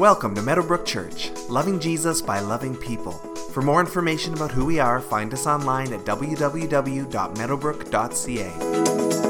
Welcome to Meadowbrook Church, loving Jesus by loving people. For more information about who we are, find us online at www.meadowbrook.ca.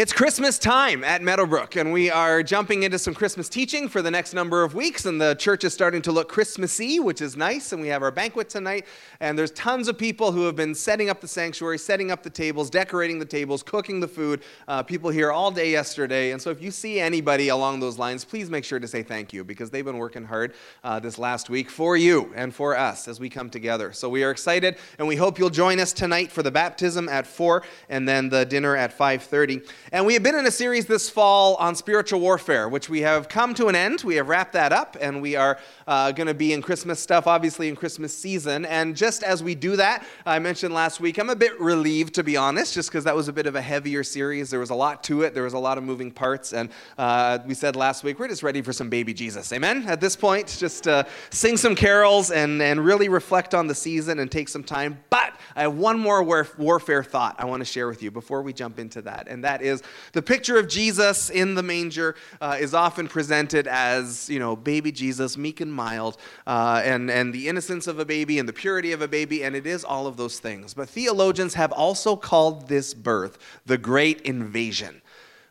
It's Christmas time at Meadowbrook, and we are jumping into some Christmas teaching for the next number of weeks. And the church is starting to look Christmassy, which is nice. And we have our banquet tonight, and there's tons of people who have been setting up the sanctuary, setting up the tables, decorating the tables, cooking the food. Uh, people here all day yesterday. And so if you see anybody along those lines, please make sure to say thank you because they've been working hard uh, this last week for you and for us as we come together. So we are excited, and we hope you'll join us tonight for the baptism at 4 and then the dinner at 5:30. And we have been in a series this fall on spiritual warfare, which we have come to an end. We have wrapped that up, and we are uh, going to be in Christmas stuff, obviously, in Christmas season. And just as we do that, I mentioned last week, I'm a bit relieved, to be honest, just because that was a bit of a heavier series. There was a lot to it, there was a lot of moving parts. And uh, we said last week, we're just ready for some baby Jesus. Amen? At this point, just uh, sing some carols and, and really reflect on the season and take some time. But I have one more warfare thought I want to share with you before we jump into that, and that is the picture of Jesus in the manger uh, is often presented as, you know, baby Jesus, meek and mild, uh, and, and the innocence of a baby and the purity of a baby, and it is all of those things. But theologians have also called this birth the great invasion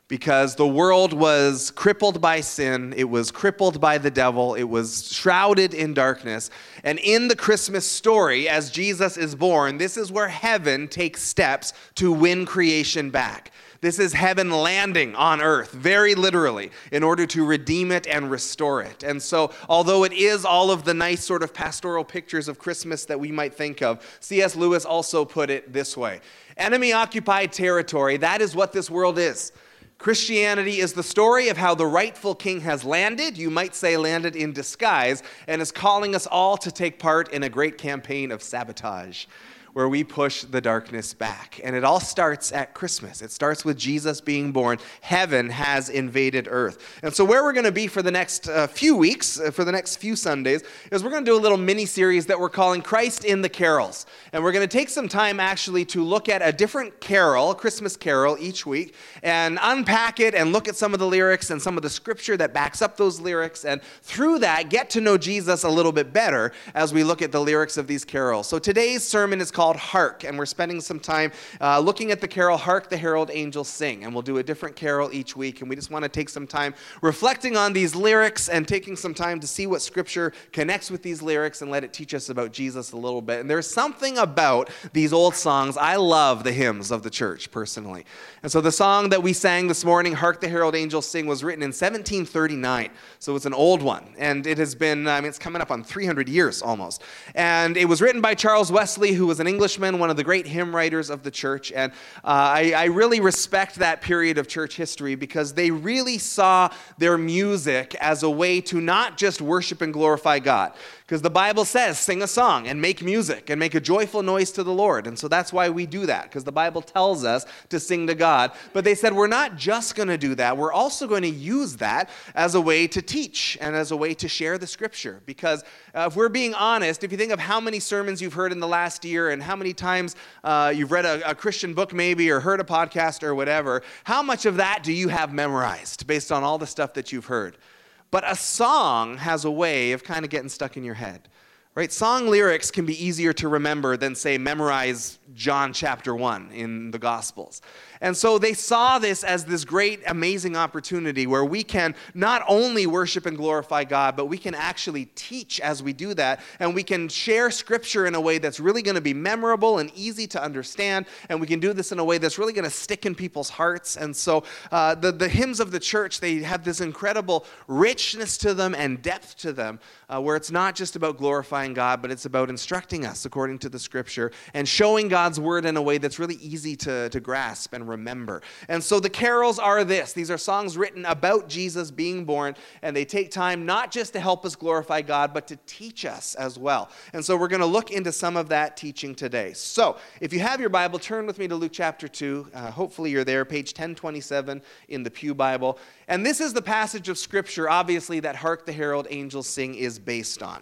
because the world was crippled by sin, it was crippled by the devil, it was shrouded in darkness. And in the Christmas story, as Jesus is born, this is where heaven takes steps to win creation back. This is heaven landing on earth, very literally, in order to redeem it and restore it. And so, although it is all of the nice sort of pastoral pictures of Christmas that we might think of, C.S. Lewis also put it this way Enemy occupied territory, that is what this world is. Christianity is the story of how the rightful king has landed, you might say landed in disguise, and is calling us all to take part in a great campaign of sabotage where we push the darkness back. And it all starts at Christmas. It starts with Jesus being born. Heaven has invaded earth. And so, where we're going to be for the next uh, few weeks, uh, for the next few Sundays, is we're going to do a little mini series that we're calling Christ in the Carols. And we're going to take some time actually to look at a different carol, Christmas carol, each week, and unpack it and look at some of the lyrics and some of the scripture that backs up those lyrics. And through that, get to know Jesus a little bit better as we look at the lyrics of these carols. So, today's sermon is called Hark, and we're spending some time uh, looking at the carol Hark the Herald Angels Sing. And we'll do a different carol each week, and we just want to take some time reflecting on these lyrics and taking some time to see what Scripture connects with these lyrics and let it teach us about Jesus a little bit. And there's something about these old songs. I love the hymns of the church personally. And so the song that we sang this morning, Hark the Herald Angels Sing, was written in 1739. So it's an old one. And it has been, I mean, it's coming up on 300 years almost. And it was written by Charles Wesley, who was an Englishman, one of the great hymn writers of the church. And uh, I, I really respect that period of church history because they really saw their music as a way to not just worship and glorify God. Because the Bible says, sing a song and make music and make a joyful noise to the Lord. And so that's why we do that, because the Bible tells us to sing to God. But they said, we're not just going to do that, we're also going to use that as a way to teach and as a way to share the scripture. Because uh, if we're being honest, if you think of how many sermons you've heard in the last year and how many times uh, you've read a, a Christian book, maybe, or heard a podcast or whatever, how much of that do you have memorized based on all the stuff that you've heard? But a song has a way of kind of getting stuck in your head. Right? Song lyrics can be easier to remember than, say, memorize John chapter 1 in the Gospels. And so they saw this as this great, amazing opportunity where we can not only worship and glorify God, but we can actually teach as we do that. And we can share scripture in a way that's really going to be memorable and easy to understand. And we can do this in a way that's really going to stick in people's hearts. And so uh, the, the hymns of the church, they have this incredible richness to them and depth to them, uh, where it's not just about glorifying God, but it's about instructing us according to the scripture and showing God's word in a way that's really easy to, to grasp and remember. And so the carols are this these are songs written about Jesus being born, and they take time not just to help us glorify God, but to teach us as well. And so we're going to look into some of that teaching today. So if you have your Bible, turn with me to Luke chapter 2. Uh, hopefully you're there, page 1027 in the Pew Bible. And this is the passage of Scripture, obviously, that Hark the Herald Angels Sing is based on.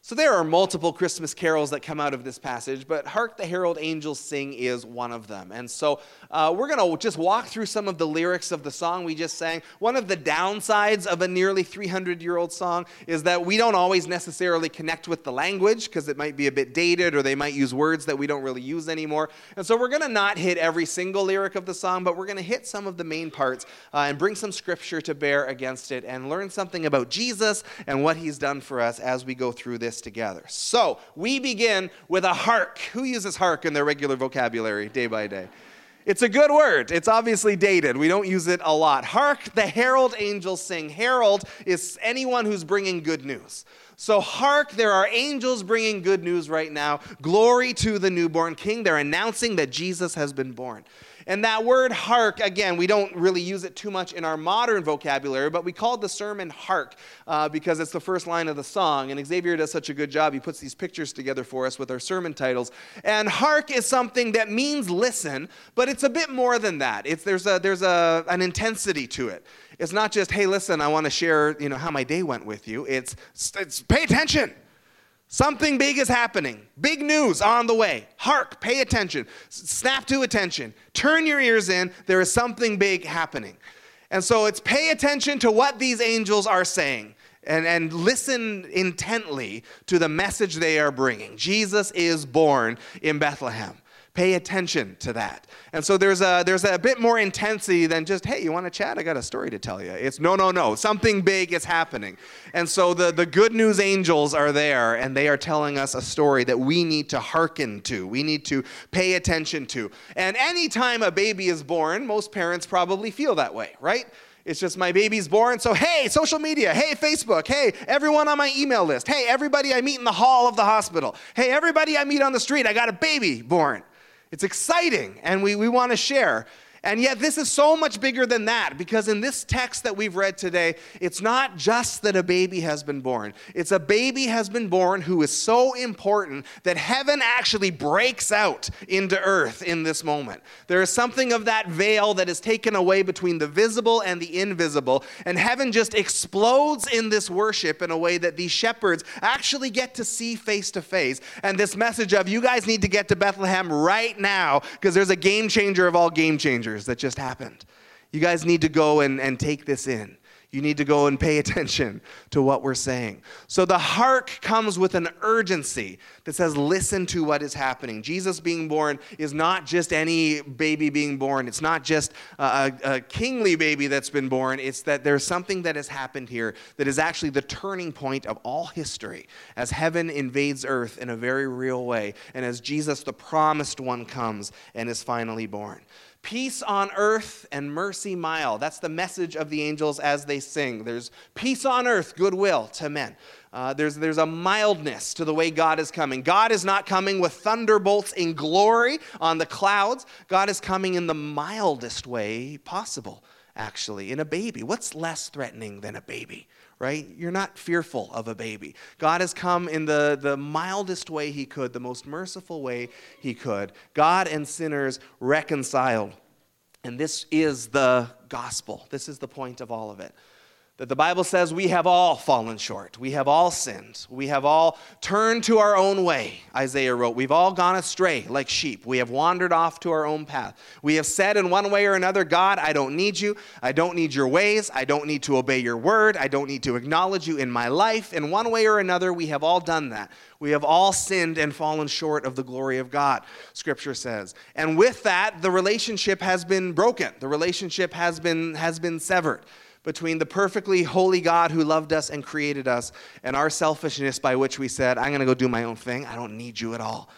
So there are multiple Christmas carols that come out of this passage, but Hark the Herald Angels Sing is one of them. And so uh, we're going to just walk through some of the lyrics of the song we just sang. One of the downsides of a nearly 300 year old song is that we don't always necessarily connect with the language because it might be a bit dated or they might use words that we don't really use anymore. And so we're going to not hit every single lyric of the song, but we're going to hit some of the main parts uh, and bring some scripture to bear against it and learn something about Jesus and what he's done for us as we go through this together. So we begin with a hark. Who uses hark in their regular vocabulary day by day? It's a good word. It's obviously dated. We don't use it a lot. Hark, the herald angels sing. Herald is anyone who's bringing good news. So, hark, there are angels bringing good news right now. Glory to the newborn king. They're announcing that Jesus has been born. And that word hark, again, we don't really use it too much in our modern vocabulary, but we called the sermon hark uh, because it's the first line of the song. And Xavier does such a good job. He puts these pictures together for us with our sermon titles. And hark is something that means listen, but it's a bit more than that. It's, there's a, there's a, an intensity to it. It's not just, hey, listen, I want to share you know, how my day went with you. It's, it's pay attention. Something big is happening. Big news on the way. Hark, pay attention. Snap to attention. Turn your ears in. There is something big happening. And so it's pay attention to what these angels are saying and, and listen intently to the message they are bringing. Jesus is born in Bethlehem. Pay attention to that. And so there's a, there's a bit more intensity than just, hey, you want to chat? I got a story to tell you. It's no, no, no. Something big is happening. And so the, the good news angels are there, and they are telling us a story that we need to hearken to. We need to pay attention to. And anytime a baby is born, most parents probably feel that way, right? It's just my baby's born. So, hey, social media. Hey, Facebook. Hey, everyone on my email list. Hey, everybody I meet in the hall of the hospital. Hey, everybody I meet on the street. I got a baby born. It's exciting, and we, we want to share. And yet, this is so much bigger than that because in this text that we've read today, it's not just that a baby has been born. It's a baby has been born who is so important that heaven actually breaks out into earth in this moment. There is something of that veil that is taken away between the visible and the invisible, and heaven just explodes in this worship in a way that these shepherds actually get to see face to face. And this message of, you guys need to get to Bethlehem right now because there's a game changer of all game changers that just happened. You guys need to go and, and take this in. You need to go and pay attention to what we're saying. So the hark comes with an urgency that says, listen to what is happening. Jesus being born is not just any baby being born, it's not just a, a, kingly baby that's been born. It's that there's something that has happened here that is actually the turning point of all history as heaven invades earth in a very real way, and as Jesus, the promised one, comes and is finally born. Peace on earth and mercy mild. That's the message of the angels as they sing. There's peace on earth, goodwill to men. Uh, there's, there's a mildness to the way God is coming. God is not coming with thunderbolts in glory on the clouds. God is coming in the mildest way possible, actually, in a baby. What's less threatening than a baby? Right? You're not fearful of a baby. God has come in the, the mildest way he could, the most merciful way he could. God and sinners reconciled. And this is the gospel. This is the point of all of it. That the Bible says we have all fallen short. We have all sinned. We have all turned to our own way, Isaiah wrote. We've all gone astray like sheep. We have wandered off to our own path. We have said in one way or another, God, I don't need you. I don't need your ways. I don't need to obey your word. I don't need to acknowledge you in my life. In one way or another, we have all done that. We have all sinned and fallen short of the glory of God, scripture says. And with that, the relationship has been broken. The relationship has been, has been severed between the perfectly holy God who loved us and created us and our selfishness by which we said, I'm going to go do my own thing. I don't need you at all.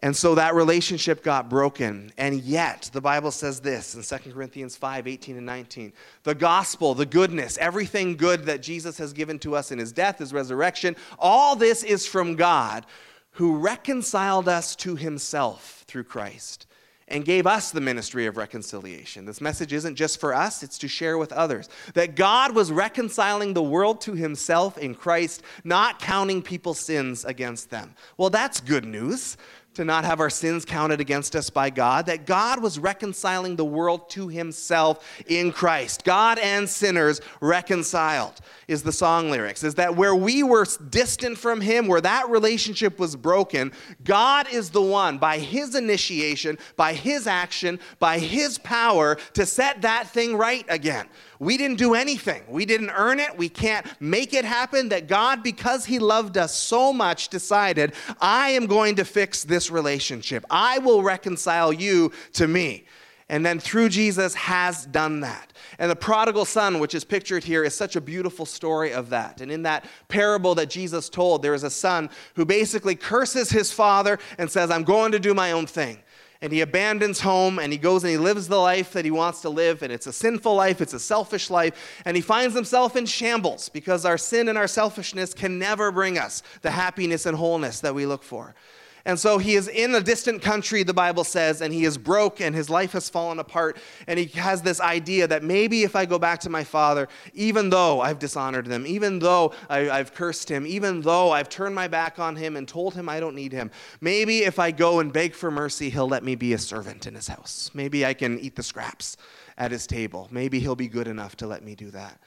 And so that relationship got broken. And yet, the Bible says this in 2 Corinthians 5 18 and 19. The gospel, the goodness, everything good that Jesus has given to us in his death, his resurrection, all this is from God who reconciled us to himself through Christ and gave us the ministry of reconciliation. This message isn't just for us, it's to share with others. That God was reconciling the world to himself in Christ, not counting people's sins against them. Well, that's good news to not have our sins counted against us by God, that God was reconciling the world to himself in Christ. God and sinners reconciled is the song lyrics. Is that where we were distant from him, where that relationship was broken, God is the one by his initiation, by his action, by his power to set that thing right again. We didn't do anything. We didn't earn it. We can't make it happen. That God, because He loved us so much, decided, I am going to fix this relationship. I will reconcile you to me. And then through Jesus has done that. And the prodigal son, which is pictured here, is such a beautiful story of that. And in that parable that Jesus told, there is a son who basically curses his father and says, I'm going to do my own thing and he abandons home and he goes and he lives the life that he wants to live. And it's a sinful life, it's a selfish life. And he finds himself in shambles because our sin and our selfishness can never bring us the happiness and wholeness that we look for. And so he is in a distant country, the Bible says, and he is broke and his life has fallen apart. And he has this idea that maybe if I go back to my father, even though I've dishonored them, even though I, have cursed him, even though I've turned my back on him and told him I don't need him, maybe if I go and beg for mercy, he'll let me be a servant in his house. Maybe I can eat the scraps at his table. Maybe he'll be good enough to let me do that.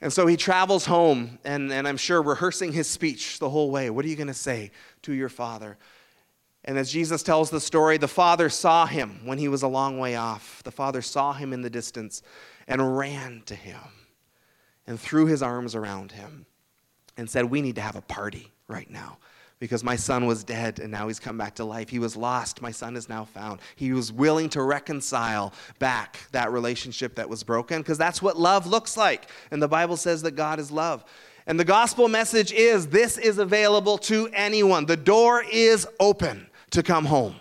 And so he travels home, and, and I'm sure rehearsing his speech the whole way. What are you going to say to your father? And as Jesus tells the story, the father saw him when he was a long way off. The father saw him in the distance and ran to him and threw his arms around him and said, We need to have a party right now because my son was dead and now he's come back to life. He was lost, my son is now found. He was willing to reconcile back that relationship that was broken because that's what love looks like. And the Bible says that God is love. And the gospel message is this is available to anyone. The door is open to come home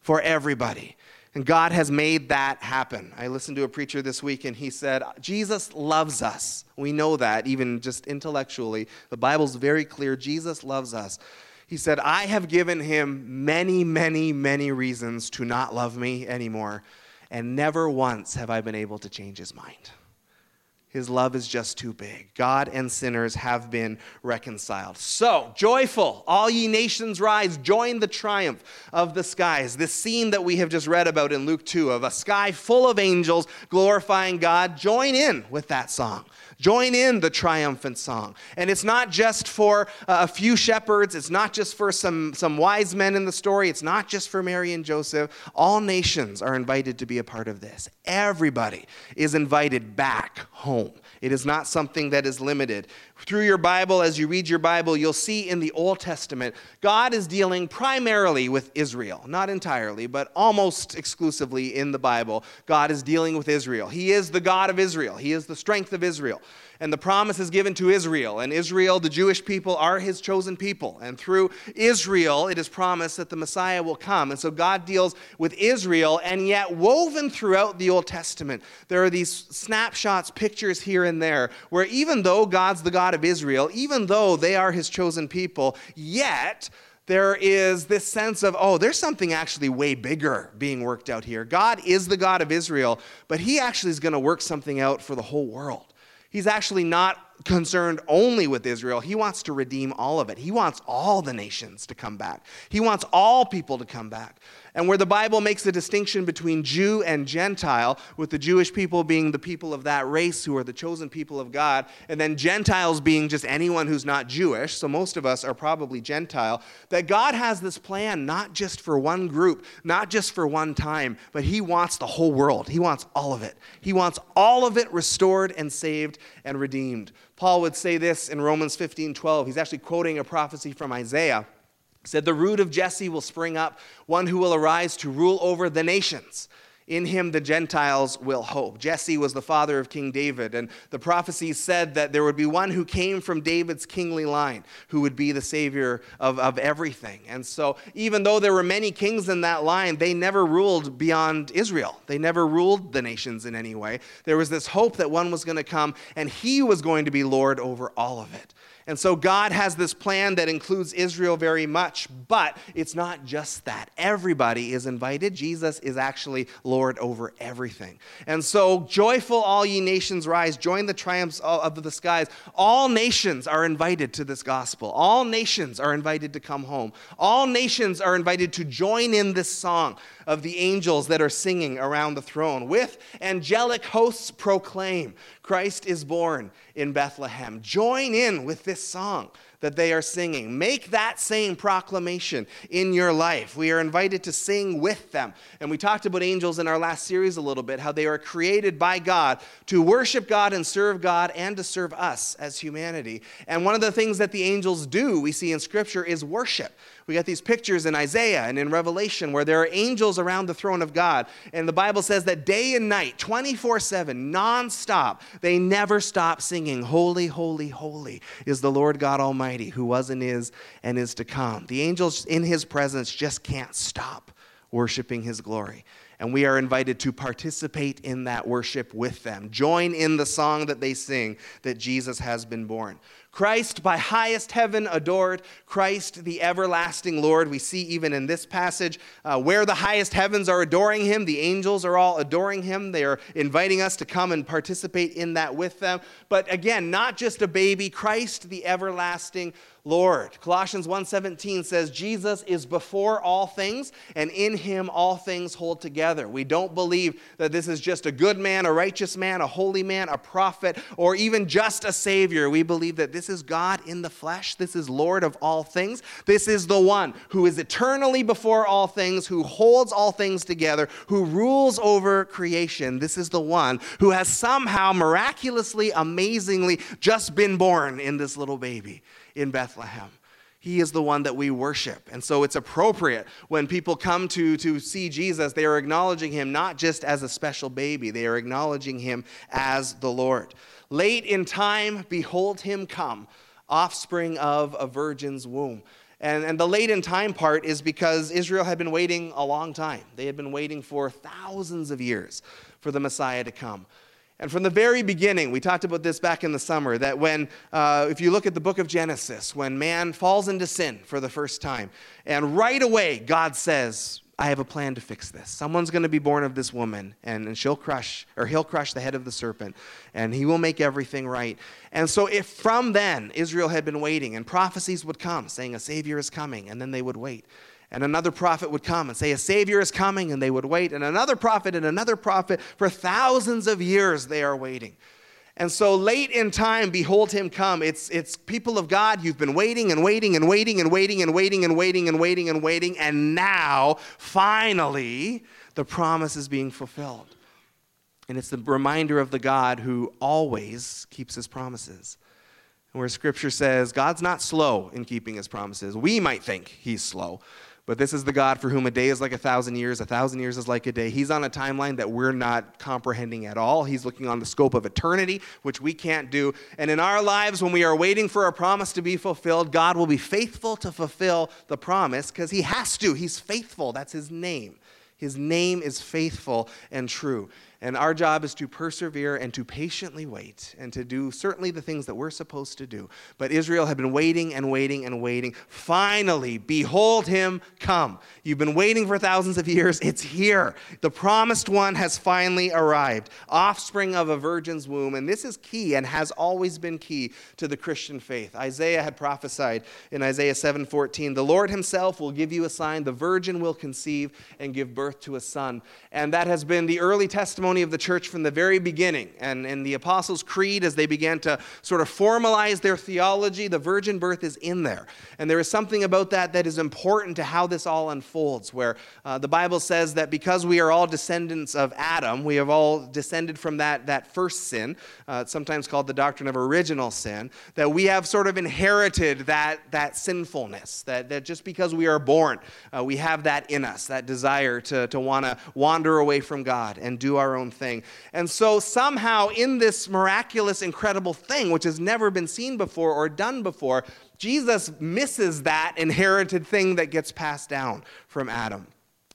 for everybody. And God has made that happen. I listened to a preacher this week and he said, Jesus loves us. We know that, even just intellectually. The Bible's very clear. Jesus loves us. He said, I have given him many, many, many reasons to not love me anymore, and never once have I been able to change his mind. His love is just too big. God and sinners have been reconciled. So, joyful, all ye nations rise, join the triumph of the skies. This scene that we have just read about in Luke 2 of a sky full of angels glorifying God, join in with that song. Join in the triumphant song. And it's not just for uh, a few shepherds, it's not just for some, some wise men in the story, it's not just for Mary and Joseph. All nations are invited to be a part of this. Everybody is invited back home. It is not something that is limited. Through your Bible, as you read your Bible, you'll see in the Old Testament, God is dealing primarily with Israel. Not entirely, but almost exclusively in the Bible, God is dealing with Israel. He is the God of Israel, He is the strength of Israel and the promise is given to Israel. And Israel, the Jewish people, are his chosen people. And through Israel, it is promised that the Messiah will come. And so God deals with Israel, and yet, woven throughout the Old Testament, there are these snapshots, pictures here and there, where even though God's the God of Israel, even though they are his chosen people, yet, there is this sense of, oh, there's something actually way bigger being worked out here. God is the God of Israel, but He actually is going to work something out for the whole world. He's actually not concerned only with Israel. He wants to redeem all of it. He wants all the nations to come back. He wants all people to come back. And where the Bible makes a distinction between Jew and Gentile, with the Jewish people being the people of that race who are the chosen people of God, and then Gentiles being just anyone who's not Jewish, so most of us are probably Gentile, that God has this plan not just for one group, not just for one time, but He wants the whole world. He wants all of it. He wants all of it restored and saved and redeemed. Paul would say this in Romans 15 12. He's actually quoting a prophecy from Isaiah said, The root of Jesse will spring up, one who will arise to rule over the nations. In him the Gentiles will hope. Jesse was the father of King David, and the prophecy said that there would be one who came from David's kingly line who would be the savior of, of everything. And so, even though there were many kings in that line, they never ruled beyond Israel. They never ruled the nations in any way. There was this hope that one was going to come, and he was going to be Lord over all of it. And so God has this plan that includes Israel very much, but it's not just that. Everybody is invited. Jesus is actually Lord over everything. And so, joyful, all ye nations rise, join the triumphs of the skies. All nations are invited to this gospel. All nations are invited to come home. All nations are invited to join in this song of the angels that are singing around the throne. With angelic hosts proclaim, Christ is born in Bethlehem. Join in with this song that they are singing. Make that same proclamation in your life. We are invited to sing with them. And we talked about angels in our last series a little bit, how they are created by God to worship God and serve God and to serve us as humanity. And one of the things that the angels do, we see in Scripture, is worship. We got these pictures in Isaiah and in Revelation where there are angels around the throne of God. And the Bible says that day and night, 24 7, nonstop, they never stop singing, Holy, holy, holy is the Lord God Almighty, who was and is and is to come. The angels in his presence just can't stop worshiping his glory and we are invited to participate in that worship with them. Join in the song that they sing that Jesus has been born. Christ by highest heaven adored, Christ the everlasting Lord. We see even in this passage uh, where the highest heavens are adoring him, the angels are all adoring him. They are inviting us to come and participate in that with them. But again, not just a baby, Christ the everlasting Lord. Colossians 1:17 says Jesus is before all things and in him all things hold together. We don't believe that this is just a good man, a righteous man, a holy man, a prophet, or even just a savior. We believe that this is God in the flesh. This is Lord of all things. This is the one who is eternally before all things, who holds all things together, who rules over creation. This is the one who has somehow miraculously, amazingly just been born in this little baby in Bethlehem. He is the one that we worship. And so it's appropriate when people come to, to see Jesus, they are acknowledging him not just as a special baby, they are acknowledging him as the Lord. Late in time, behold him come, offspring of a virgin's womb. And, and the late in time part is because Israel had been waiting a long time. They had been waiting for thousands of years for the Messiah to come. And from the very beginning, we talked about this back in the summer, that when, uh, if you look at the book of Genesis, when man falls into sin for the first time, and right away God says, I have a plan to fix this. Someone's going to be born of this woman, and, and she'll crush, or he'll crush the head of the serpent, and he will make everything right. And so, if from then Israel had been waiting, and prophecies would come saying a Savior is coming, and then they would wait. And another prophet would come and say, A Savior is coming, and they would wait. And another prophet and another prophet. For thousands of years, they are waiting. And so late in time, behold him come. It's, it's people of God, you've been waiting and waiting and waiting and waiting and waiting and waiting and waiting and waiting. And now, finally, the promise is being fulfilled. And it's the reminder of the God who always keeps his promises. Where scripture says, God's not slow in keeping his promises. We might think he's slow. But this is the God for whom a day is like a thousand years, a thousand years is like a day. He's on a timeline that we're not comprehending at all. He's looking on the scope of eternity, which we can't do. And in our lives, when we are waiting for a promise to be fulfilled, God will be faithful to fulfill the promise because He has to. He's faithful. That's His name. His name is faithful and true. And our job is to persevere and to patiently wait and to do certainly the things that we're supposed to do. But Israel had been waiting and waiting and waiting. Finally, behold him come. You've been waiting for thousands of years. It's here. The promised one has finally arrived, offspring of a virgin's womb. And this is key and has always been key to the Christian faith. Isaiah had prophesied in Isaiah 7:14, "The Lord himself will give you a sign, the virgin will conceive and give birth to a son." And that has been the early testimony testimony of the church from the very beginning. And in the Apostles' Creed, as they began to sort of formalize their theology, the virgin birth is in there. And there is something about that that is important to how this all unfolds, where uh, the Bible says that because we are all descendants of Adam, we have all descended from that, that first sin, uh, sometimes called the doctrine of original sin, that we have sort of inherited that, that sinfulness, that, that just because we are born, uh, we have that in us, that desire to, to want to wander away from God and do our own own thing. And so, somehow, in this miraculous, incredible thing, which has never been seen before or done before, Jesus misses that inherited thing that gets passed down from Adam.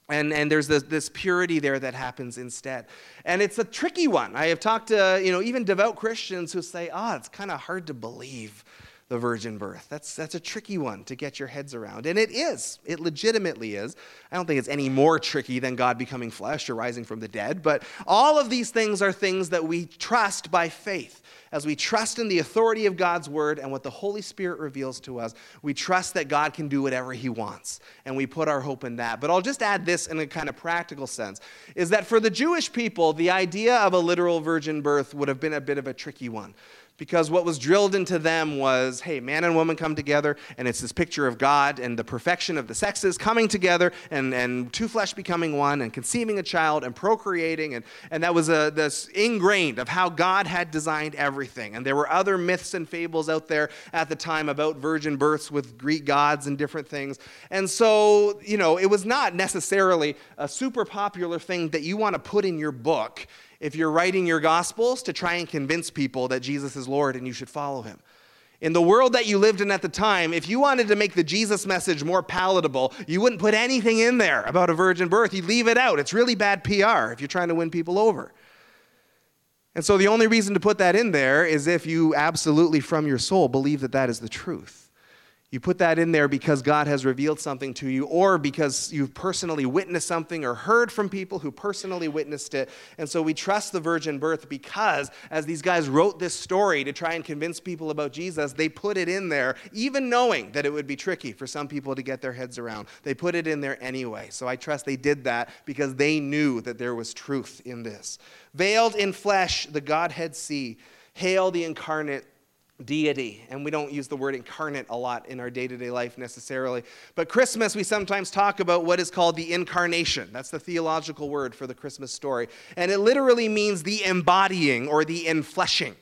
And, and there's this, this purity there that happens instead. And it's a tricky one. I have talked to, you know, even devout Christians who say, oh, it's kind of hard to believe the virgin birth. That's, that's a tricky one to get your heads around. And it is. It legitimately is. I don't think it's any more tricky than God becoming flesh or rising from the dead, but all of these things are things that we trust by faith. As we trust in the authority of God's word and what the Holy Spirit reveals to us, we trust that God can do whatever he wants. And we put our hope in that. But I'll just add this in a kind of practical sense is that for the Jewish people, the idea of a literal virgin birth would have been a bit of a tricky one because what was drilled into them was hey, man and woman come together, and it's this picture of God and the perfection of the sexes coming together, and, and two flesh becoming one, and conceiving a child, and procreating. And, and that was a, this ingrained of how God had designed everything. And there were other myths and fables out there at the time about virgin births with Greek gods and different things. And so, you know, it was not necessarily a super popular thing that you want to put in your book if you're writing your gospels to try and convince people that Jesus is Lord and you should follow him. In the world that you lived in at the time, if you wanted to make the Jesus message more palatable, you wouldn't put anything in there about a virgin birth. You'd leave it out. It's really bad PR if you're trying to win people over. And so the only reason to put that in there is if you absolutely from your soul believe that that is the truth. You put that in there because God has revealed something to you, or because you've personally witnessed something or heard from people who personally witnessed it. And so we trust the virgin birth because, as these guys wrote this story to try and convince people about Jesus, they put it in there, even knowing that it would be tricky for some people to get their heads around. They put it in there anyway. So I trust they did that because they knew that there was truth in this. Veiled in flesh, the Godhead see. Hail the incarnate deity. And we don't use the word incarnate a lot in our day to day life necessarily. But Christmas, we sometimes talk about what is called the incarnation. That's the theological word for the Christmas story. And it literally means the embodying or the enfleshing.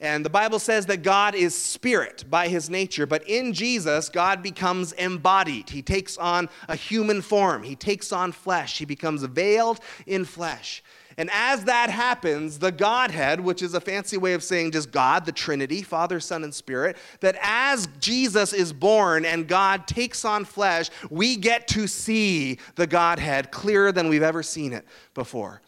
And the Bible says that God is spirit by his nature, but in Jesus, God becomes embodied. He takes on a human form, he takes on flesh, he becomes veiled in flesh. And as that happens, the Godhead, which is a fancy way of saying just God, the Trinity, Father, Son, and Spirit, that as Jesus is born and God takes on flesh, we get to see the Godhead clearer than we've ever seen it before.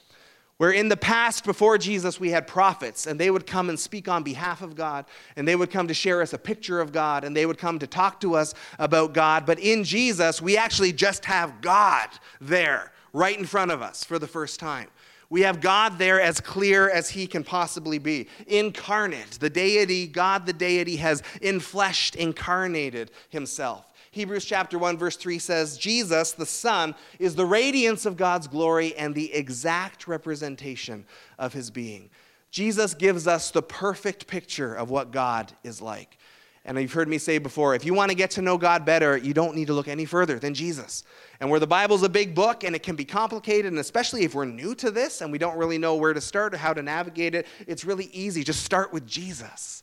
Where in the past, before Jesus, we had prophets, and they would come and speak on behalf of God, and they would come to share us a picture of God, and they would come to talk to us about God. But in Jesus, we actually just have God there, right in front of us for the first time. We have God there as clear as he can possibly be. Incarnate, the deity, God the deity has infleshed, incarnated himself. Hebrews chapter 1 verse 3 says, "Jesus, the Son, is the radiance of God's glory and the exact representation of his being." Jesus gives us the perfect picture of what God is like. And you've heard me say before, if you want to get to know God better, you don't need to look any further than Jesus. And where the Bible's a big book and it can be complicated, and especially if we're new to this and we don't really know where to start or how to navigate it, it's really easy. Just start with Jesus.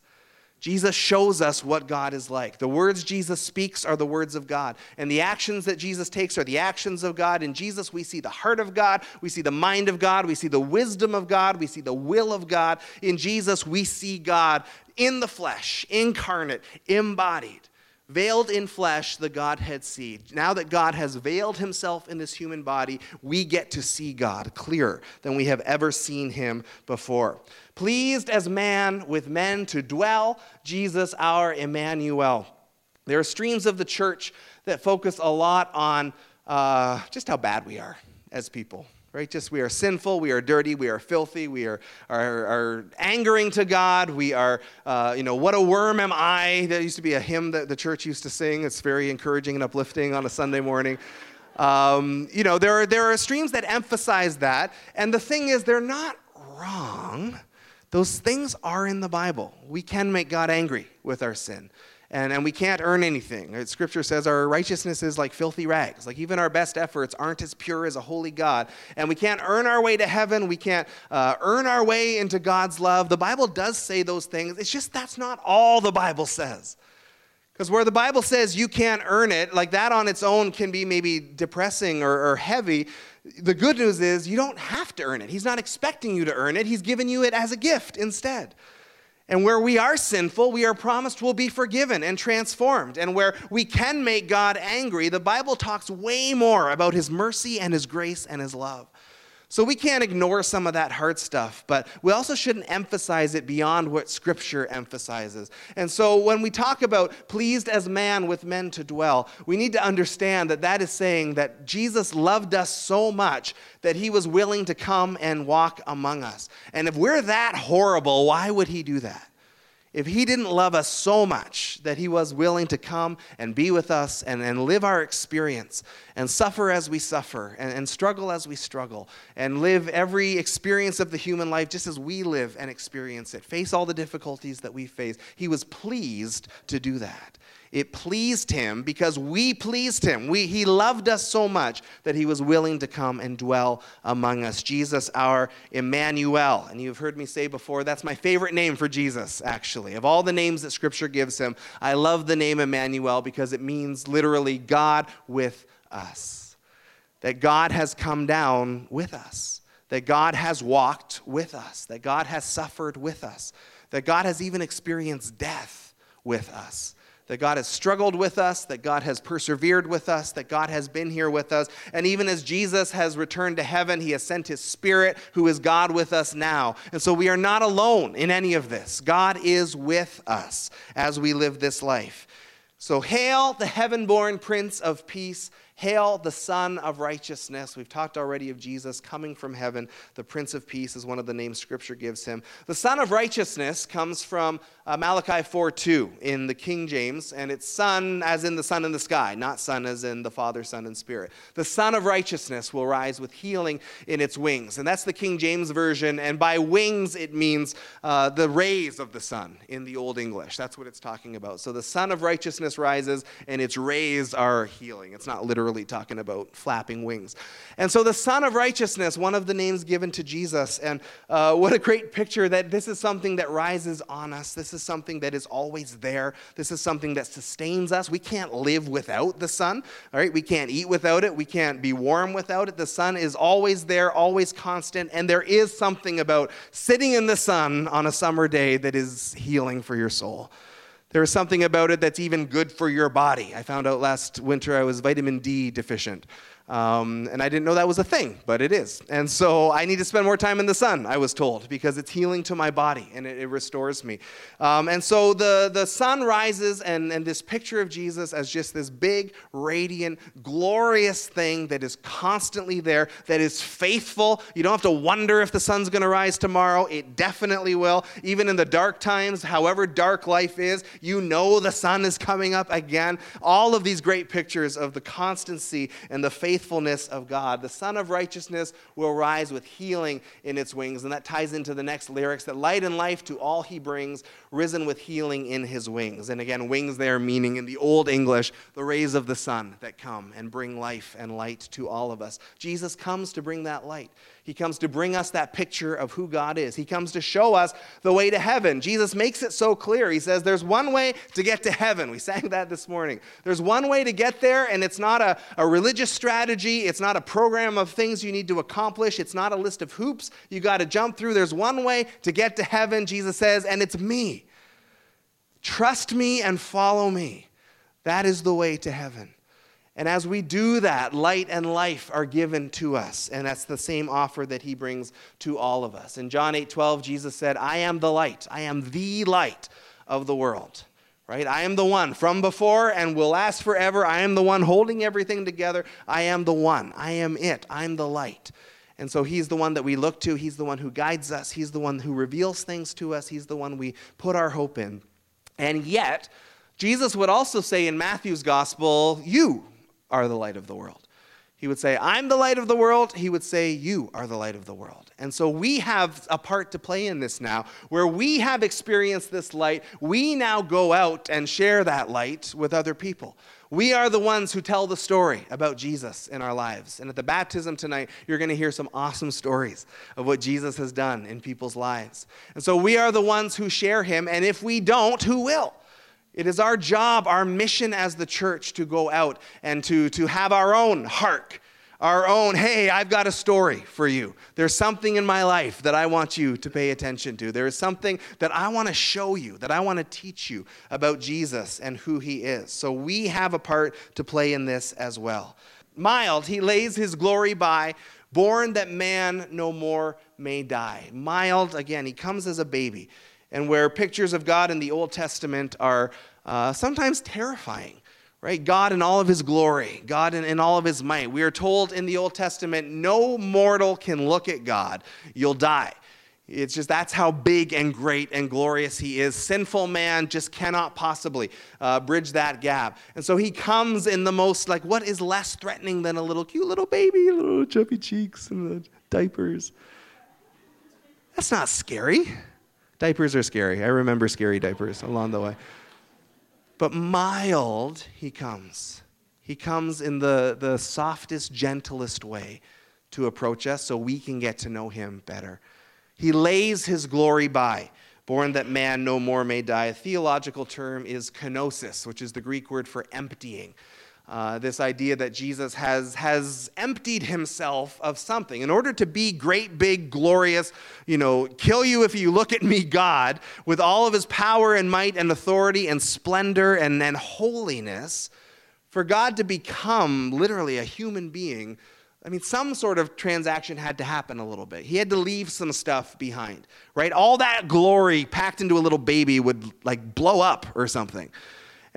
Jesus shows us what God is like. The words Jesus speaks are the words of God. And the actions that Jesus takes are the actions of God. In Jesus, we see the heart of God, we see the mind of God, we see the wisdom of God, we see the will of God. In Jesus, we see God in the flesh, incarnate, embodied. Veiled in flesh, the Godhead see. Now that God has veiled himself in this human body, we get to see God clearer than we have ever seen him before. Pleased as man with men to dwell, Jesus our Emmanuel. There are streams of the church that focus a lot on uh, just how bad we are as people right? Just we are sinful, we are dirty, we are filthy, we are, are, are angering to God, we are, uh, you know, what a worm am I? That used to be a hymn that the church used to sing. It's very encouraging and uplifting on a Sunday morning. Um, you know, there are, there are streams that emphasize that, and the thing is, they're not wrong. Those things are in the Bible. We can make God angry with our sin and, and we can't earn anything. Scripture says our righteousness is like filthy rags. Like even our best efforts aren't as pure as a holy God. And we can't earn our way to heaven. We can't uh, earn our way into God's love. The Bible does say those things. It's just that's not all the Bible says. Because where the Bible says you can't earn it, like that on its own can be maybe depressing or, or heavy. The good news is you don't have to earn it. He's not expecting you to earn it, He's given you it as a gift instead. And where we are sinful, we are promised we'll be forgiven and transformed. And where we can make God angry, the Bible talks way more about his mercy and his grace and his love. So we can't ignore some of that hard stuff, but we also shouldn't emphasize it beyond what Scripture emphasizes. And so when we talk about pleased as man with men to dwell, we need to understand that that is saying that Jesus loved us so much that he was willing to come and walk among us. And if we're that horrible, why would he do that? If he didn't love us so much that he was willing to come and be with us and, and live our experience and suffer as we suffer and, and struggle as we struggle and live every experience of the human life just as we live and experience it, face all the difficulties that we face, he was pleased to do that. It pleased him because we pleased him. We, he loved us so much that he was willing to come and dwell among us. Jesus, our Emmanuel. And you've heard me say before, that's my favorite name for Jesus, actually. Of all the names that Scripture gives him, I love the name Emmanuel because it means literally God with us. That God has come down with us. That God has walked with us. That God has suffered with us. That God has even experienced death with us that God has struggled with us, that God has persevered with us, that God has been here with us. And even as Jesus has returned to heaven, he has sent his Spirit, who is God with us now. And so we are not alone in any of this. God is with us as we live this life. So, hail the heaven born Prince of Peace. Hail the Sun of Righteousness. We've talked already of Jesus coming from heaven. The Prince of Peace is one of the names Scripture gives him. The Sun of Righteousness comes from uh, Malachi 4 2 in the King James, and it's sun as in the sun in the sky, not son as in the Father, Son, and Spirit. The Sun of Righteousness will rise with healing in its wings. And that's the King James Version. And by wings, it means uh, the rays of the sun in the Old English. That's what it's talking about. So the Sun of Righteousness rises, and its rays are healing. It's not literally talking about flapping wings. And so, the Sun of Righteousness, one of the names given to Jesus, and uh, what a great picture that this is something that rises on us. This is something that is always there. This is something that sustains us. We can't live without the sun, all right? We can't eat without it. We can't be warm without it. The sun is always there, always constant, and there is something about sitting in the sun on a summer day that is healing for your soul. There is something about it that's even good for your body. I found out last winter I was vitamin D deficient. Um, and I didn't know that was a thing, but it is. And so I need to spend more time in the sun, I was told, because it's healing to my body and it, it restores me. Um, and so the, the sun rises, and, and this picture of Jesus as just this big, radiant, glorious thing that is constantly there, that is faithful. You don't have to wonder if the sun's going to rise tomorrow. It definitely will. Even in the dark times, however dark life is, you know the sun is coming up again. All of these great pictures of the constancy and the faith faithfulness of God. The Sun of Righteousness will rise with healing in its wings. And that ties into the next lyrics that light and life to all he brings, risen with healing in his wings. And again, wings there meaning in the Old English, the rays of the sun that come and bring life and light to all of us. Jesus comes to bring that light. He comes to bring us that picture of who God is. He comes to show us the way to heaven. Jesus makes it so clear. He says, There's one way to get to heaven. We sang that this morning. There's one way to get there, and it's not a, a religious strategy. It's not a program of things you need to accomplish. It's not a list of hoops you got to jump through. There's one way to get to heaven, Jesus says, and it's me. Trust me and follow me. That is the way to heaven. And as we do that, light and life are given to us. And that's the same offer that he brings to all of us. In John 8 12, Jesus said, I am the light. I am the light of the world. Right? I am the one from before and will last forever. I am the one holding everything together. I am the one. I am it. I'm the light. And so he's the one that we look to. He's the one who guides us. He's the one who reveals things to us. He's the one we put our hope in. And yet, Jesus would also say in Matthew's gospel, You are the light of the world. He would say, I'm the light of the world. He would say, You are the light of the world. And so we have a part to play in this now, where we have experienced this light. We now go out and share that light with other people. We are the ones who tell the story about Jesus in our lives. And at the baptism tonight, you're going to hear some awesome stories of what Jesus has done in people's lives. And so we are the ones who share him. And if we don't, who will? It is our job, our mission as the church to go out and to, to have our own hark, our own, hey, I've got a story for you. There's something in my life that I want you to pay attention to. There is something that I want to show you, that I want to teach you about Jesus and who he is. So we have a part to play in this as well. Mild, he lays his glory by, born that man no more may die. Mild, again, he comes as a baby and where pictures of God in the Old Testament are uh, sometimes terrifying, right? God in all of his glory, God in, in all of his might. We are told in the Old Testament, no mortal can look at God, you'll die. It's just that's how big and great and glorious he is. Sinful man just cannot possibly uh, bridge that gap. And so he comes in the most, like, what is less threatening than a little cute little baby, little chubby cheeks and the diapers? That's not scary. Diapers are scary. I remember scary diapers along the way. But mild, he comes. He comes in the, the softest, gentlest way to approach us so we can get to know him better. He lays his glory by, born that man no more may die. A theological term is kenosis, which is the Greek word for emptying. Uh, this idea that Jesus has, has emptied himself of something. In order to be great, big, glorious, you know, kill you if you look at me, God, with all of his power and might and authority and splendor and, and holiness, for God to become literally a human being, I mean, some sort of transaction had to happen a little bit. He had to leave some stuff behind, right? All that glory packed into a little baby would like blow up or something.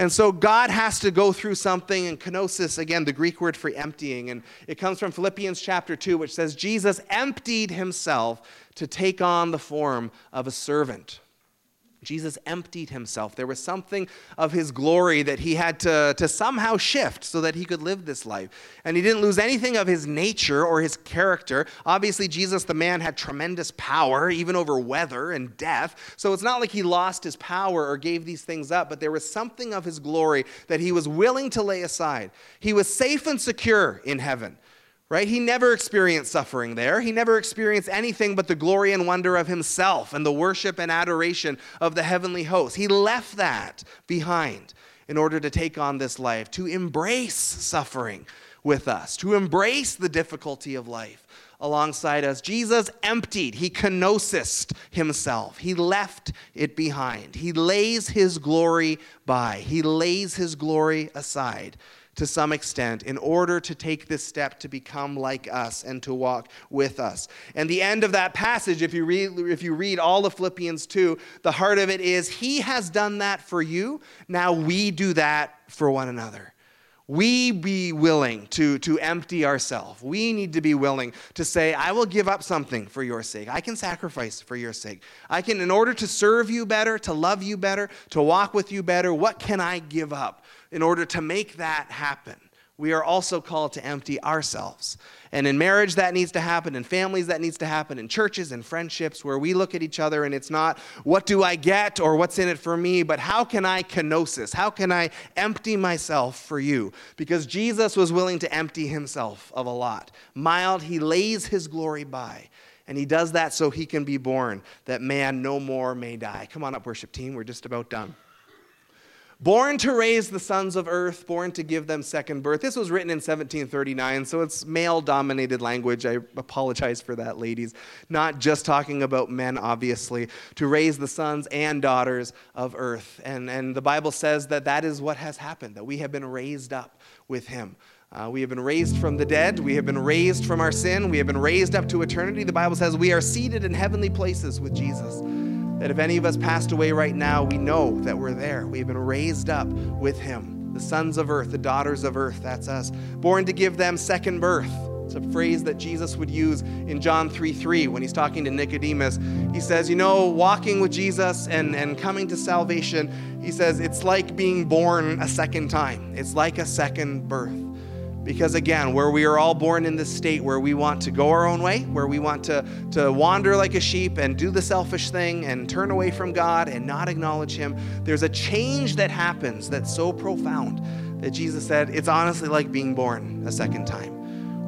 And so God has to go through something, and kenosis, again, the Greek word for emptying, and it comes from Philippians chapter 2, which says, Jesus emptied himself to take on the form of a servant. Jesus emptied himself. There was something of his glory that he had to, to somehow shift so that he could live this life. And he didn't lose anything of his nature or his character. Obviously, Jesus, the man, had tremendous power, even over weather and death. So it's not like he lost his power or gave these things up, but there was something of his glory that he was willing to lay aside. He was safe and secure in heaven right? He never experienced suffering there. He never experienced anything but the glory and wonder of himself and the worship and adoration of the heavenly host. He left that behind in order to take on this life, to embrace suffering with us, to embrace the difficulty of life alongside us. Jesus emptied, he kenosised himself. He left it behind. He lays his glory by, he lays his glory aside to some extent in order to take this step to become like us and to walk with us. And the end of that passage, if you read, if you read all of Philippians 2, the heart of it is He has done that for you. Now we do that for one another we be willing to, to empty ourselves. We need to be willing to say, I will give up something for your sake. I can sacrifice for your sake. I can, in order to serve you better, to love you better, to walk with you better, what can I give up in order to make that happen? we are also called to empty ourselves. And in marriage, that needs to happen. In families, that needs to happen. In churches and friendships, where we look at each other and it's not, what do I get or what's in it for me, but how can I kenosis? How can I empty myself for you? Because Jesus was willing to empty himself of a lot. Mild, he lays his glory by. And he does that so he can be born, that man no more may die. Come on up, worship team. We're just about done. Born to raise the sons of earth, born to give them second birth. This was written in 1739, so it's male dominated language. I apologize for that, ladies. Not just talking about men, obviously, to raise the sons and daughters of earth. And, and the Bible says that that is what has happened, that we have been raised up with him. Uh, we have been raised from the dead. We have been raised from our sin. We have been raised up to eternity. The Bible says we are seated in heavenly places with Jesus. That if any of us passed away right now, we know that we're there. We have been raised up with him. The sons of earth, the daughters of earth, that's us. Born to give them second birth. It's a phrase that Jesus would use in John 3 3 when he's talking to Nicodemus. He says, You know, walking with Jesus and, and coming to salvation, he says, it's like being born a second time. It's like a second birth. Because again, where we are all born in this state where we want to go our own way, where we want to, to wander like a sheep and do the selfish thing and turn away from God and not acknowledge Him, there's a change that happens that's so profound that Jesus said it's honestly like being born a second time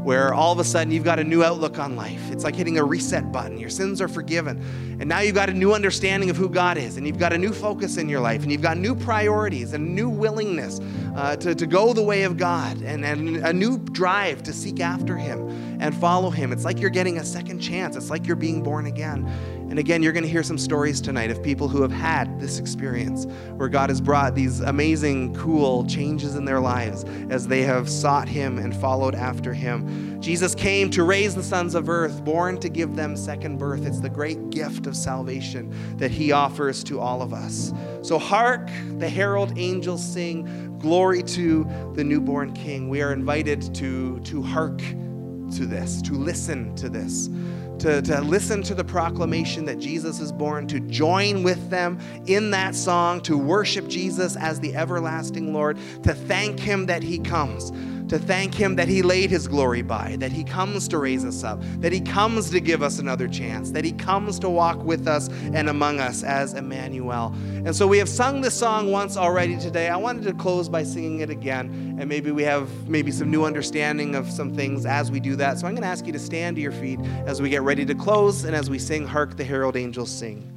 where all of a sudden you've got a new outlook on life. It's like hitting a reset button. Your sins are forgiven. And now you've got a new understanding of who God is, and you've got a new focus in your life, and you've got new priorities and new willingness uh, to, to go the way of God, and, and a new drive to seek after Him and follow Him. It's like you're getting a second chance, it's like you're being born again. And again, you're going to hear some stories tonight of people who have had this experience where God has brought these amazing, cool changes in their lives as they have sought Him and followed after Him. Jesus came to raise the sons of earth, born to give them second birth. It's the great gift of salvation that He offers to all of us. So, hark, the herald angels sing, Glory to the newborn King. We are invited to, to hark to this, to listen to this to, to listen to the proclamation that Jesus is born, to join with them in that song, to worship Jesus as the everlasting Lord, to thank Him that He comes to thank Him that He laid His glory by, that He comes to raise us up, that He comes to give us another chance, that He comes to walk with us and among us as Emmanuel. And so we have sung this song once already today. I wanted to close by singing it again, and maybe we have maybe some new understanding of some things as we do that. So I'm going to ask you to stand to your feet as we get ready to close and as we sing Hark the Herald Angels Sing.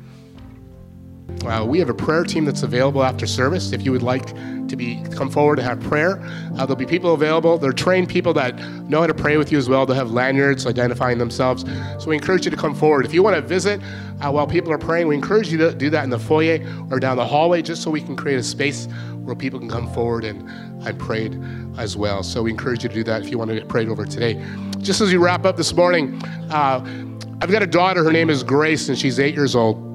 Uh, we have a prayer team that's available after service. If you would like to be come forward to have prayer, uh, there'll be people available. They're trained people that know how to pray with you as well. They'll have lanyards identifying themselves. So we encourage you to come forward. If you want to visit uh, while people are praying, we encourage you to do that in the foyer or down the hallway, just so we can create a space where people can come forward and I prayed as well. So we encourage you to do that if you want to get prayed over today. Just as we wrap up this morning, uh, I've got a daughter. Her name is Grace, and she's eight years old.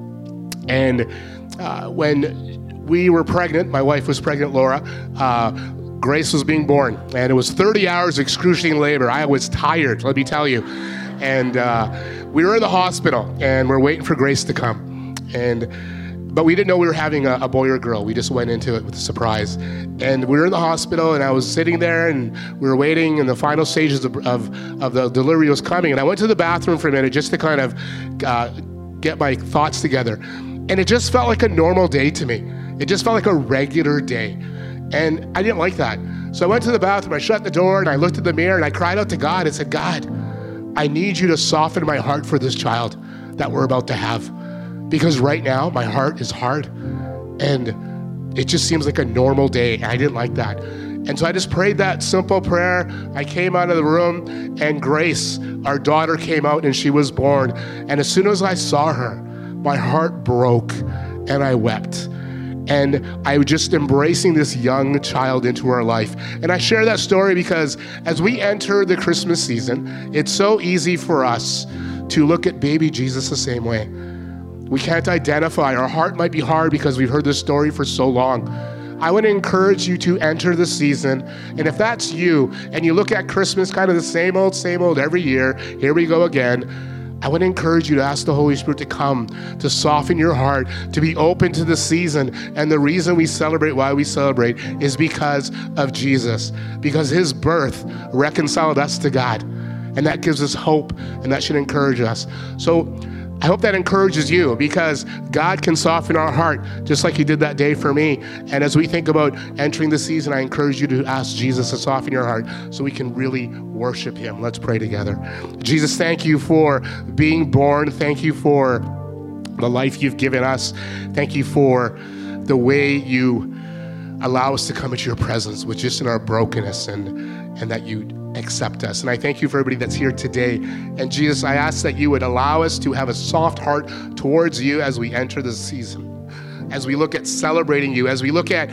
And uh, when we were pregnant, my wife was pregnant, Laura. Uh, Grace was being born, and it was 30 hours of excruciating labor. I was tired, let me tell you. And uh, we were in the hospital, and we're waiting for Grace to come. And but we didn't know we were having a, a, boy or a girl. We just went into it with a surprise. And we were in the hospital, and I was sitting there, and we were waiting, and the final stages of, of, of the delivery was coming. And I went to the bathroom for a minute just to kind of uh, get my thoughts together. And it just felt like a normal day to me. It just felt like a regular day. And I didn't like that. So I went to the bathroom, I shut the door, and I looked at the mirror and I cried out to God and said, God, I need you to soften my heart for this child that we're about to have. Because right now, my heart is hard and it just seems like a normal day. And I didn't like that. And so I just prayed that simple prayer. I came out of the room, and Grace, our daughter, came out and she was born. And as soon as I saw her, my heart broke and I wept. And I was just embracing this young child into our life. And I share that story because as we enter the Christmas season, it's so easy for us to look at baby Jesus the same way. We can't identify. Our heart might be hard because we've heard this story for so long. I would encourage you to enter the season. And if that's you and you look at Christmas kind of the same old, same old every year, here we go again I would encourage you to ask the Holy Spirit to come, to soften your heart, to be open to the season. And the reason we celebrate, why we celebrate, is because of Jesus, because his birth reconciled us to God. And that gives us hope, and that should encourage us. So, I hope that encourages you because God can soften our heart just like He did that day for me. And as we think about entering the season, I encourage you to ask Jesus to soften your heart so we can really worship Him. Let's pray together. Jesus, thank you for being born. Thank you for the life you've given us. Thank you for the way you allow us to come into your presence with just in our brokenness and, and that you accept us. And I thank you for everybody that's here today. And Jesus, I ask that you would allow us to have a soft heart towards you as we enter this season, as we look at celebrating you, as we look at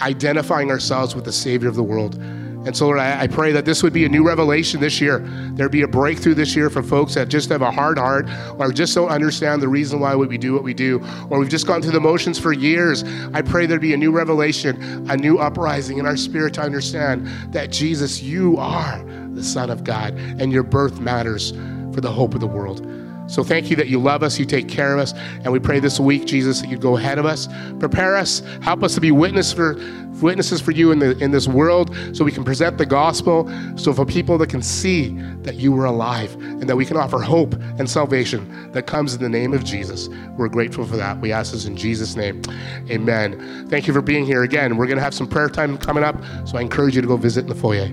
identifying ourselves with the Savior of the world. And so, Lord, I, I, pray that this would be a new revelation this year. There'd be a breakthrough this year for folks that just have a hard heart or just don't understand the reason why we do what we do, or we've just gone through the motions for years. I pray there'd be a new revelation, a new uprising in our spirit to understand that Jesus, you are the Son of God, and your birth matters for the hope of the world. So thank you that you love us, you take care of us, and we pray this week, Jesus, that you'd go ahead of us, prepare us, help us to be witness for, witnesses for you in, the, in this world so we can present the gospel, so for people that can see that you were alive and that we can offer hope and salvation that comes in the name of Jesus. We're grateful for that. We ask this in Jesus' name. Amen. Thank you for being here again. We're going to have some prayer time coming up, so I encourage you to go visit in the foyer.